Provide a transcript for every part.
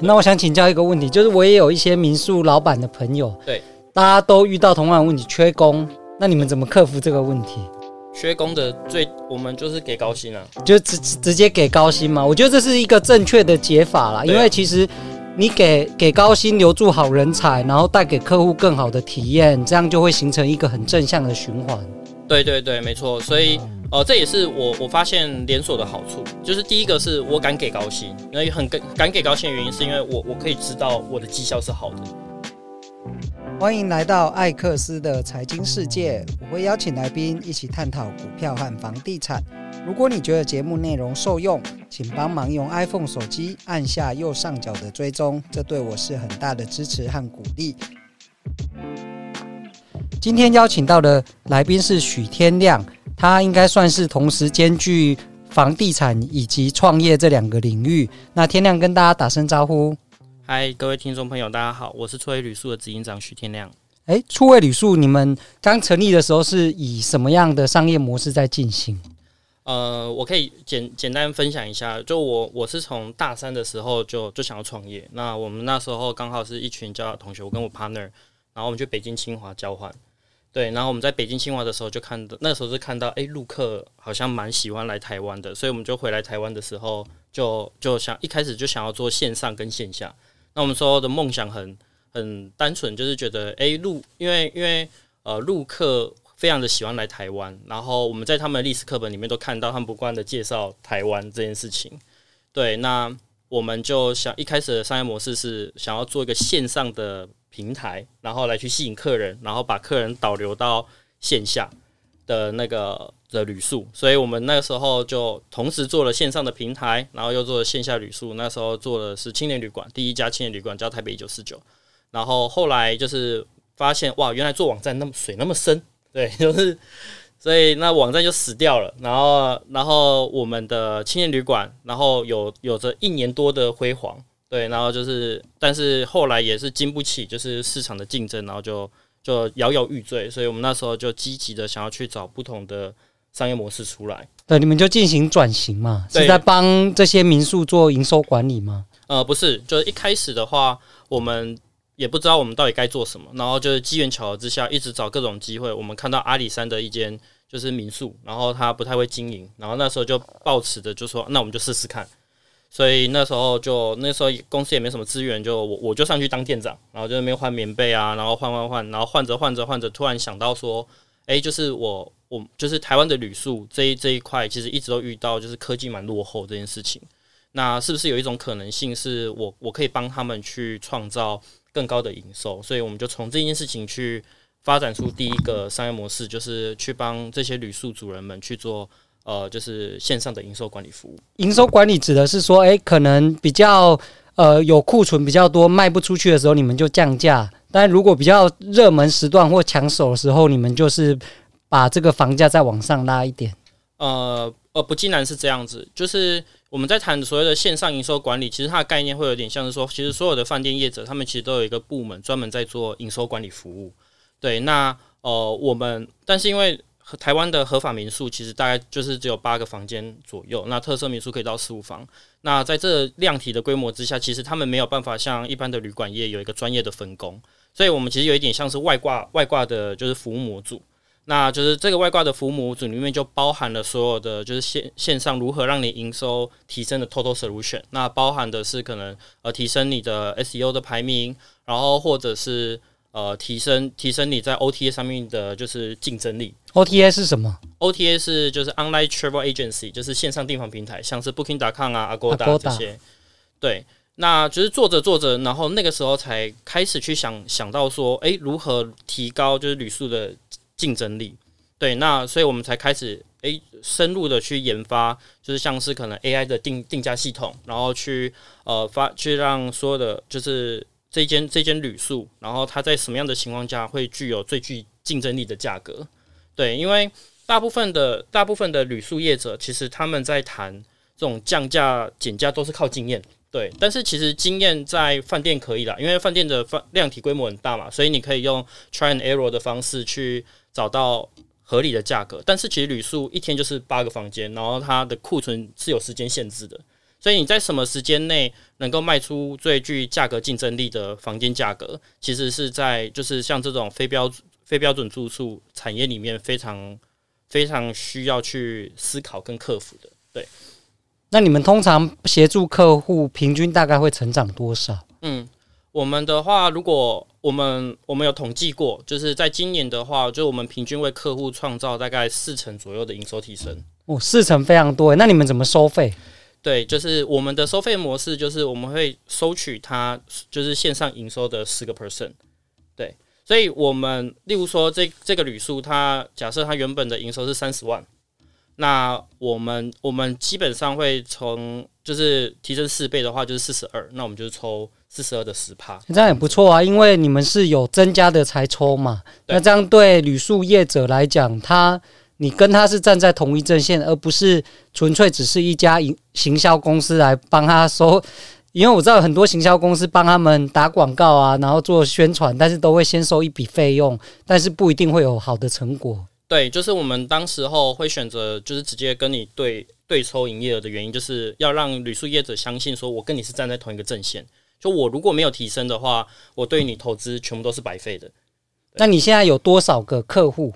那我想请教一个问题，就是我也有一些民宿老板的朋友，对，大家都遇到同样的问题，缺工，那你们怎么克服这个问题？缺工的最，我们就是给高薪啊，就直直接给高薪嘛。我觉得这是一个正确的解法啦，因为其实你给给高薪，留住好人才，然后带给客户更好的体验，这样就会形成一个很正向的循环。对对对，没错。所以呃，这也是我我发现连锁的好处，就是第一个是我敢给高薪，那也很敢敢给高薪的原因是因为我我可以知道我的绩效是好的。欢迎来到艾克斯的财经世界，我会邀请来宾一起探讨股票和房地产。如果你觉得节目内容受用，请帮忙用 iPhone 手机按下右上角的追踪，这对我是很大的支持和鼓励。今天邀请到的来宾是许天亮，他应该算是同时兼具房地产以及创业这两个领域。那天亮跟大家打声招呼。嗨，各位听众朋友，大家好，我是初位旅宿的执行长许天亮。哎，初位旅宿，你们刚成立的时候是以什么样的商业模式在进行？呃，我可以简简单分享一下，就我我是从大三的时候就就想要创业。那我们那时候刚好是一群交大同学，我跟我 partner，然后我们去北京清华交换。对，然后我们在北京清华的时候就看到，那时候是看到，哎，陆客好像蛮喜欢来台湾的，所以我们就回来台湾的时候就，就想一开始就想要做线上跟线下。那我们说的梦想很很单纯，就是觉得哎，陆因为因为呃陆客非常的喜欢来台湾，然后我们在他们的历史课本里面都看到他们不断的介绍台湾这件事情。对，那我们就想一开始的商业模式是想要做一个线上的平台，然后来去吸引客人，然后把客人导流到线下的那个。的旅宿，所以我们那个时候就同时做了线上的平台，然后又做了线下旅宿。那时候做的是青年旅馆，第一家青年旅馆叫台北一九四九。然后后来就是发现，哇，原来做网站那么水那么深，对，就是所以那网站就死掉了。然后，然后我们的青年旅馆，然后有有着一年多的辉煌，对，然后就是，但是后来也是经不起就是市场的竞争，然后就就摇摇欲坠。所以我们那时候就积极的想要去找不同的。商业模式出来，对，你们就进行转型嘛，是在帮这些民宿做营收管理吗？呃，不是，就是一开始的话，我们也不知道我们到底该做什么，然后就是机缘巧合之下，一直找各种机会。我们看到阿里山的一间就是民宿，然后他不太会经营，然后那时候就抱持着就说，那我们就试试看。所以那时候就那时候公司也没什么资源，就我我就上去当店长，然后就那边换棉被啊，然后换换换，然后换着换着换着，突然想到说，哎，就是我。我就是台湾的旅宿这一这一块，其实一直都遇到就是科技蛮落后这件事情。那是不是有一种可能性，是我我可以帮他们去创造更高的营收？所以我们就从这件事情去发展出第一个商业模式，就是去帮这些旅宿主人们去做呃，就是线上的营收管理服务。营收管理指的是说，诶，可能比较呃有库存比较多卖不出去的时候，你们就降价；但如果比较热门时段或抢手的时候，你们就是。把这个房价再往上拉一点，呃呃，不尽然是这样子，就是我们在谈所谓的线上营收管理，其实它的概念会有点像是说，其实所有的饭店业者，他们其实都有一个部门专门在做营收管理服务。对，那呃，我们但是因为台湾的合法民宿其实大概就是只有八个房间左右，那特色民宿可以到十五房，那在这量体的规模之下，其实他们没有办法像一般的旅馆业有一个专业的分工，所以我们其实有一点像是外挂外挂的，就是服务模组。那就是这个外挂的服务模组里面就包含了所有的就是线线上如何让你营收提升的 total solution。那包含的是可能呃提升你的 SEO 的排名，然后或者是呃提升提升你在 OTA 上面的就是竞争力。OTA 是什么？OTA 是就是 online travel agency，就是线上订房平台，像是 Booking.com 啊、Agoda 这些。对，那就是做着做着，然后那个时候才开始去想想到说，诶，如何提高就是旅宿的。竞争力，对，那所以我们才开始诶、欸、深入的去研发，就是像是可能 AI 的定定价系统，然后去呃发去让所有的就是这间这间旅宿，然后它在什么样的情况下会具有最具竞争力的价格？对，因为大部分的大部分的旅宿业者，其实他们在谈这种降价减价都是靠经验。对，但是其实经验在饭店可以啦，因为饭店的饭量体规模很大嘛，所以你可以用 try and error 的方式去找到合理的价格。但是其实旅宿一天就是八个房间，然后它的库存是有时间限制的，所以你在什么时间内能够卖出最具价格竞争力的房间价格，其实是在就是像这种非标非标准住宿产业里面非常非常需要去思考跟克服的。对，那你们通常协助客户平均大概会成长多少？嗯，我们的话，如果我们我们有统计过，就是在今年的话，就我们平均为客户创造大概四成左右的营收提升。哦，四成非常多。那你们怎么收费？对，就是我们的收费模式，就是我们会收取它就是线上营收的十个 percent。对，所以我们例如说这这个旅宿，它假设它原本的营收是三十万，那我们我们基本上会从就是提升四倍的话，就是四十二，那我们就是抽四十二的十趴，这样也不错啊，因为你们是有增加的才抽嘛。那这样对旅宿业者来讲，他。你跟他是站在同一阵线，而不是纯粹只是一家营行销公司来帮他收，因为我知道很多行销公司帮他们打广告啊，然后做宣传，但是都会先收一笔费用，但是不一定会有好的成果。对，就是我们当时候会选择就是直接跟你对对抽营业额的原因，就是要让旅宿业者相信说，我跟你是站在同一个阵线。就我如果没有提升的话，我对你投资全部都是白费的。那你现在有多少个客户？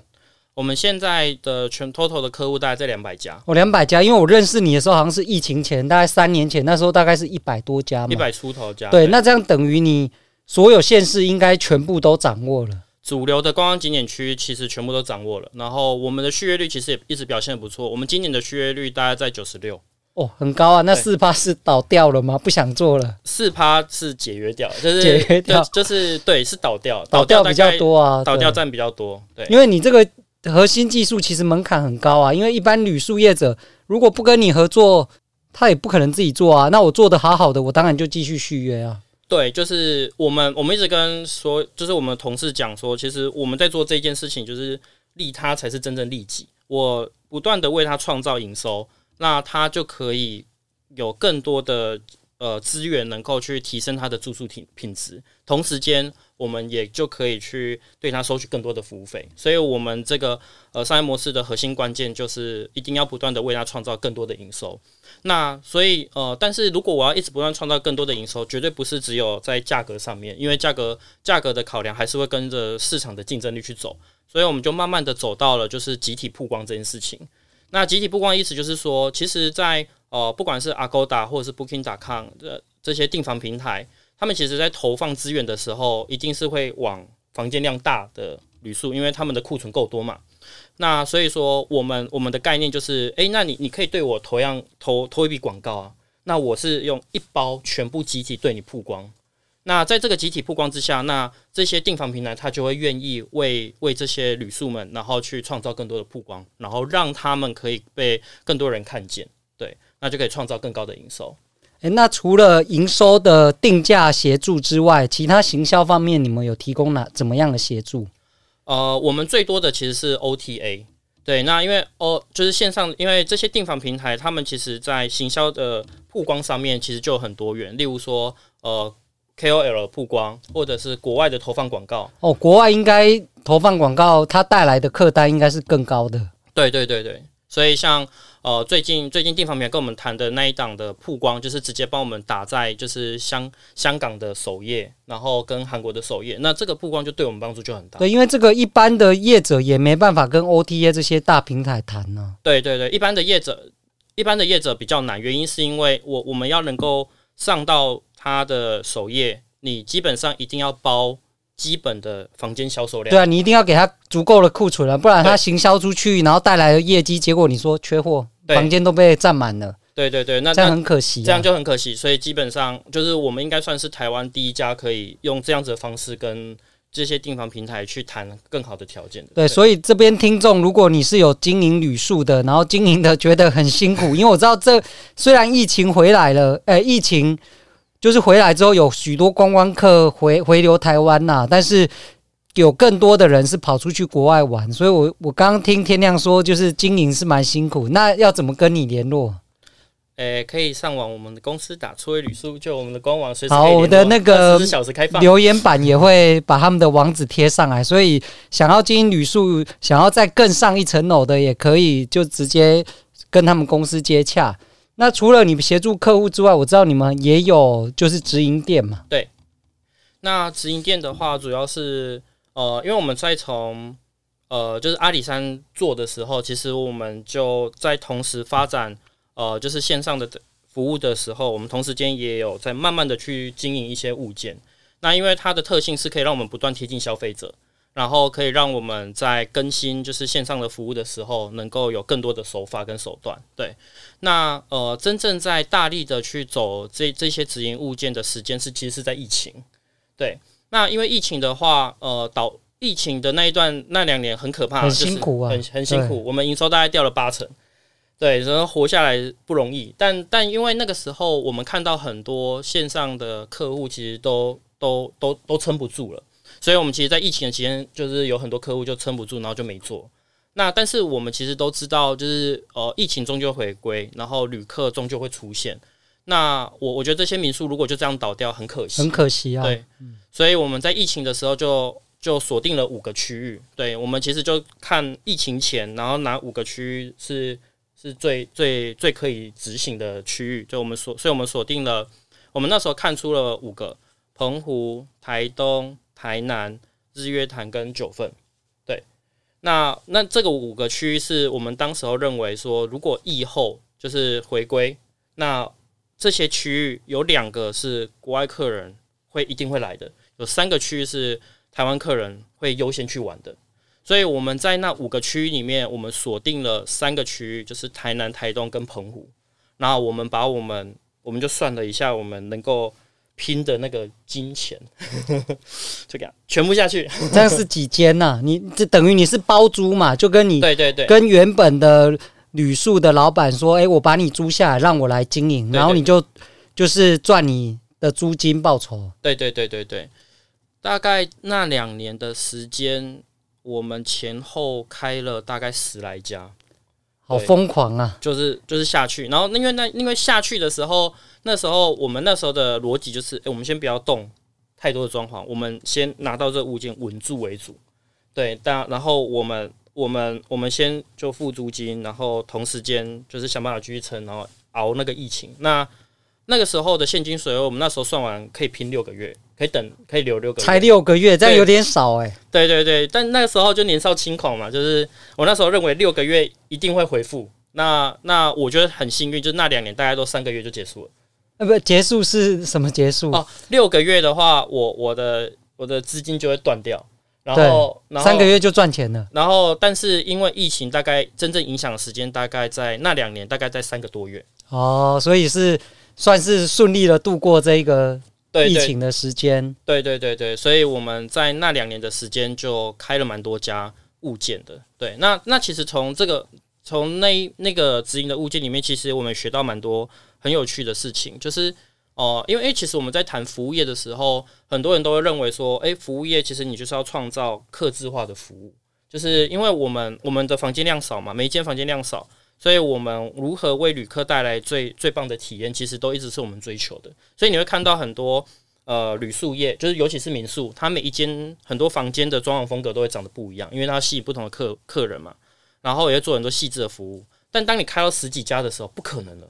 我们现在的全 total 的客户大概在两百家，哦，两百家，因为我认识你的时候好像是疫情前，大概三年前，那时候大概是一百多家嘛，一百出头家。对，对那这样等于你所有县市应该全部都掌握了，主流的观光景点区其实全部都掌握了。然后我们的续约率其实也一直表现得不错，我们今年的续约率大概在九十六，哦，很高啊。那四趴是倒掉了吗？不想做了？四趴是解约掉，就是解约掉，就，就是对，是倒掉，倒掉比较多啊，倒掉占比较多，对，因为你这个。核心技术其实门槛很高啊，因为一般旅宿业者如果不跟你合作，他也不可能自己做啊。那我做得好好的，我当然就继续续约啊。对，就是我们我们一直跟说，就是我们同事讲说，其实我们在做这件事情，就是利他才是真正利己。我不断的为他创造营收，那他就可以有更多的呃资源，能够去提升他的住宿品品质，同时间。我们也就可以去对他收取更多的服务费，所以，我们这个呃商业模式的核心关键就是一定要不断的为他创造更多的营收。那所以呃，但是如果我要一直不断创造更多的营收，绝对不是只有在价格上面，因为价格价格的考量还是会跟着市场的竞争力去走。所以，我们就慢慢的走到了就是集体曝光这件事情。那集体曝光意思就是说，其实在呃不管是 Agoda 或者是 Booking.com 这这些订房平台。他们其实，在投放资源的时候，一定是会往房间量大的旅宿，因为他们的库存够多嘛。那所以说，我们我们的概念就是，诶，那你你可以对我投样投投一笔广告啊。那我是用一包全部集体对你曝光。那在这个集体曝光之下，那这些订房平台他就会愿意为为这些旅宿们，然后去创造更多的曝光，然后让他们可以被更多人看见。对，那就可以创造更高的营收。诶，那除了营收的定价协助之外，其他行销方面你们有提供哪怎么样的协助？呃，我们最多的其实是 OTA。对，那因为哦，就是线上，因为这些订房平台，他们其实在行销的曝光上面其实就很多元。例如说，呃，KOL 曝光，或者是国外的投放广告。哦，国外应该投放广告，它带来的客单应该是更高的。对对对对，所以像。呃，最近最近订房平台跟我们谈的那一档的曝光，就是直接帮我们打在就是香香港的首页，然后跟韩国的首页，那这个曝光就对我们帮助就很大。对，因为这个一般的业者也没办法跟 OTA 这些大平台谈呢、对对对，一般的业者，一般的业者比较难，原因是因为我我们要能够上到他的首页，你基本上一定要包。基本的房间销售量，对啊，你一定要给他足够的库存了，不然他行销出去，然后带来的业绩，结果你说缺货，房间都被占满了。对对对，那这样很可惜啊，这样就很可惜。所以基本上就是我们应该算是台湾第一家可以用这样子的方式跟这些订房平台去谈更好的条件的。对，所以这边听众，如果你是有经营旅宿的，然后经营的觉得很辛苦，因为我知道这虽然疫情回来了，哎，疫情。就是回来之后有许多观光客回回流台湾呐、啊，但是有更多的人是跑出去国外玩，所以我我刚刚听天亮说，就是经营是蛮辛苦，那要怎么跟你联络？诶、欸，可以上网我们的公司打出位旅宿，就我们的官网随时好，我的那个小时开放留言板也会把他们的网址贴上来，所以想要经营旅宿，想要再更上一层楼的，也可以就直接跟他们公司接洽。那除了你们协助客户之外，我知道你们也有就是直营店嘛？对。那直营店的话，主要是呃，因为我们在从呃就是阿里山做的时候，其实我们就在同时发展呃就是线上的服务的时候，我们同时间也有在慢慢的去经营一些物件。那因为它的特性是可以让我们不断贴近消费者。然后可以让我们在更新就是线上的服务的时候，能够有更多的手法跟手段。对，那呃，真正在大力的去走这这些直营物件的时间是其实是在疫情。对，那因为疫情的话，呃，导疫情的那一段那两年很可怕，很辛苦啊，很很辛苦。我们营收大概掉了八成，对，然后活下来不容易。但但因为那个时候我们看到很多线上的客户其实都都都都撑不住了。所以，我们其实，在疫情的期间，就是有很多客户就撑不住，然后就没做。那但是，我们其实都知道，就是呃，疫情终究回归，然后旅客终究会出现。那我我觉得这些民宿如果就这样倒掉，很可惜，很可惜啊。对，所以我们在疫情的时候就就锁定了五个区域。对，我们其实就看疫情前，然后哪五个区域是是最最最可以执行的区域，就我们锁，所以我们锁定了。我们那时候看出了五个：澎湖、台东。台南、日月潭跟九份，对，那那这个五个区域是我们当时候认为说，如果疫后就是回归，那这些区域有两个是国外客人会一定会来的，有三个区域是台湾客人会优先去玩的，所以我们在那五个区域里面，我们锁定了三个区域，就是台南、台东跟澎湖，然后我们把我们我们就算了一下，我们能够。拼的那个金钱，这个全部下去，这样是几间呐？你这等于你是包租嘛？就跟你对对对，跟原本的旅宿的老板说，哎，我把你租下来，让我来经营，然后你就就是赚你的租金报酬。对对对对对，大概那两年的时间，我们前后开了大概十来家，好疯狂啊！就是就是下去，然后因为那因为下去的时候。那时候我们那时候的逻辑就是，诶，我们先不要动太多的装潢，我们先拿到这个物件稳住为主。对，但然后我们我们我们先就付租金，然后同时间就是想办法继续撑，然后熬那个疫情。那那个时候的现金水位，我们那时候算完可以拼六个月，可以等可以留六个月。才六个月，这样有点少哎。对对对，但那个时候就年少轻狂嘛，就是我那时候认为六个月一定会回复。那那我觉得很幸运，就是那两年大概都三个月就结束了。呃，不，结束是什么结束？哦，六个月的话，我我的我的资金就会断掉，然后，然后三个月就赚钱了。然后，但是因为疫情，大概真正影响的时间大概在那两年，大概在三个多月。哦，所以是算是顺利的度过这一个疫情的时间。对对对对，所以我们在那两年的时间就开了蛮多家物件的。对，那那其实从这个从那那个直营的物件里面，其实我们学到蛮多。很有趣的事情就是，哦、呃，因为诶，其实我们在谈服务业的时候，很多人都会认为说，诶，服务业其实你就是要创造客制化的服务，就是因为我们我们的房间量少嘛，每一间房间量少，所以我们如何为旅客带来最最棒的体验，其实都一直是我们追求的。所以你会看到很多呃旅宿业，就是尤其是民宿，它每一间很多房间的装潢风格都会长得不一样，因为它吸引不同的客客人嘛，然后也会做很多细致的服务。但当你开到十几家的时候，不可能了。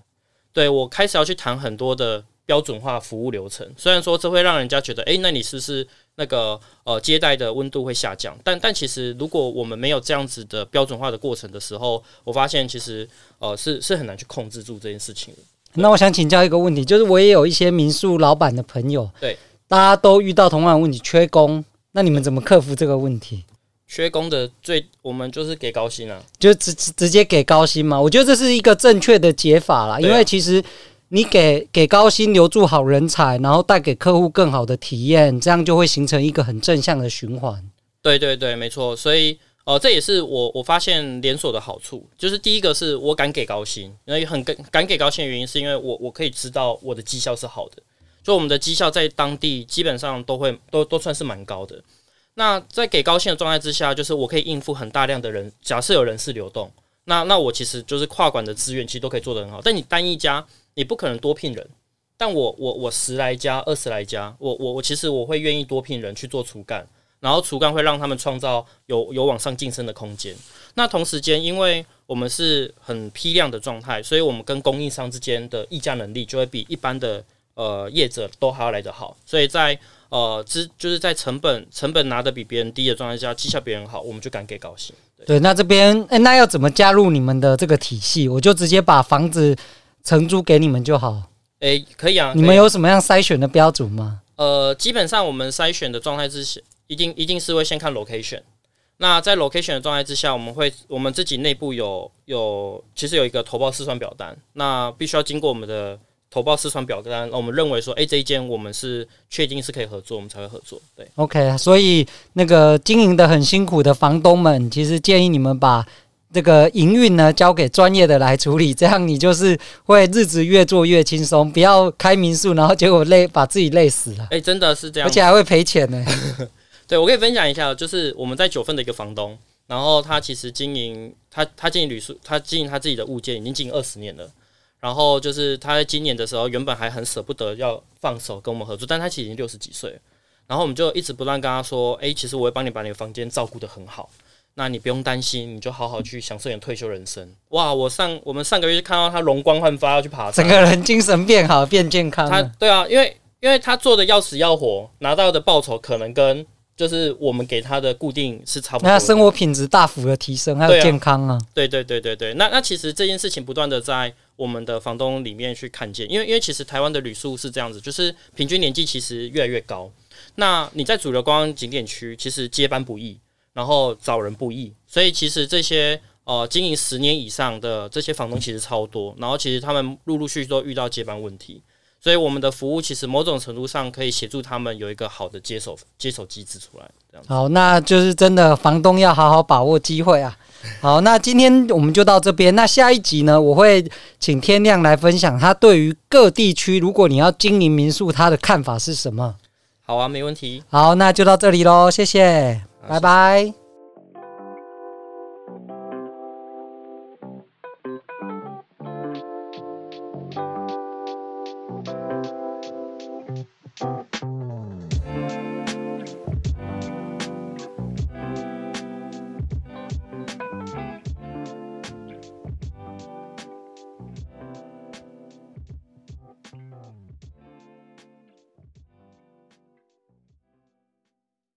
对，我开始要去谈很多的标准化服务流程，虽然说这会让人家觉得，诶，那你是不是那个呃接待的温度会下降？但但其实如果我们没有这样子的标准化的过程的时候，我发现其实呃是是很难去控制住这件事情的。那我想请教一个问题，就是我也有一些民宿老板的朋友，对，大家都遇到同样的问题，缺工，那你们怎么克服这个问题？缺工的最，我们就是给高薪啊，就直直接给高薪嘛。我觉得这是一个正确的解法啦，因为其实你给给高薪，留住好人才，然后带给客户更好的体验，这样就会形成一个很正向的循环。对对对，没错。所以呃，这也是我我发现连锁的好处，就是第一个是我敢给高薪，因为很敢敢给高薪的原因，是因为我我可以知道我的绩效是好的，就我们的绩效在当地基本上都会都都算是蛮高的。那在给高薪的状态之下，就是我可以应付很大量的人。假设有人事流动，那那我其实就是跨馆的资源，其实都可以做得很好。但你单一家，你不可能多聘人。但我我我十来家、二十来家，我我我其实我会愿意多聘人去做厨干，然后厨干会让他们创造有有往上晋升的空间。那同时间，因为我们是很批量的状态，所以我们跟供应商之间的议价能力就会比一般的呃业者都还要来得好。所以在呃之就是在成本成本拿得比别人低的状态下，绩效别人好，我们就敢给高薪。对，那这边哎、那要怎么加入你们的这个体系？我就直接把房子承租给你们就好。诶、欸，可以啊。你们有什么样筛选的标准吗？呃，基本上我们筛选的状态之下，一定一定是会先看 location。那在 location 的状态之下，我们会我们自己内部有有其实有一个投报试算表单，那必须要经过我们的投报试算表单，我们认为说，哎、欸，这一间我们是确定是可以合作，我们才会合作。对，OK，所以那个经营的很辛苦的房东们，其实建议你们把这个营运呢交给专业的来处理，这样你就是会日子越做越轻松，不要开民宿，然后结果累把自己累死了。哎、欸，真的是这样，而且还会赔钱呢。对，我可以分享一下，就是我们在九份的一个房东，然后他其实经营他他经营旅宿，他经营他自己的物件已经经营二十年了。然后就是他在今年的时候，原本还很舍不得要放手跟我们合作，但他其实已经六十几岁了。然后我们就一直不断跟他说：“哎，其实我会帮你把你的房间照顾得很好，那你不用担心，你就好好去享受你的退休人生。”哇！我上我们上个月就看到他容光焕发，要去爬山，整个人精神变好，变健康。他对啊，因为因为他做的要死要活，拿到的报酬可能跟。就是我们给他的固定是差不多，那生活品质大幅的提升，还有健康啊。对对对对对，那那其实这件事情不断的在我们的房东里面去看见，因为因为其实台湾的旅宿是这样子，就是平均年纪其实越来越高。那你在主流观光景点区，其实接班不易，然后找人不易，所以其实这些呃经营十年以上的这些房东其实超多，然后其实他们陆陆续续都遇到接班问题。所以我们的服务其实某种程度上可以协助他们有一个好的接手接手机制出来。这样好，那就是真的房东要好好把握机会啊。好，那今天我们就到这边。那下一集呢，我会请天亮来分享他对于各地区，如果你要经营民宿，他的看法是什么？好啊，没问题。好，那就到这里喽，谢谢，拜拜。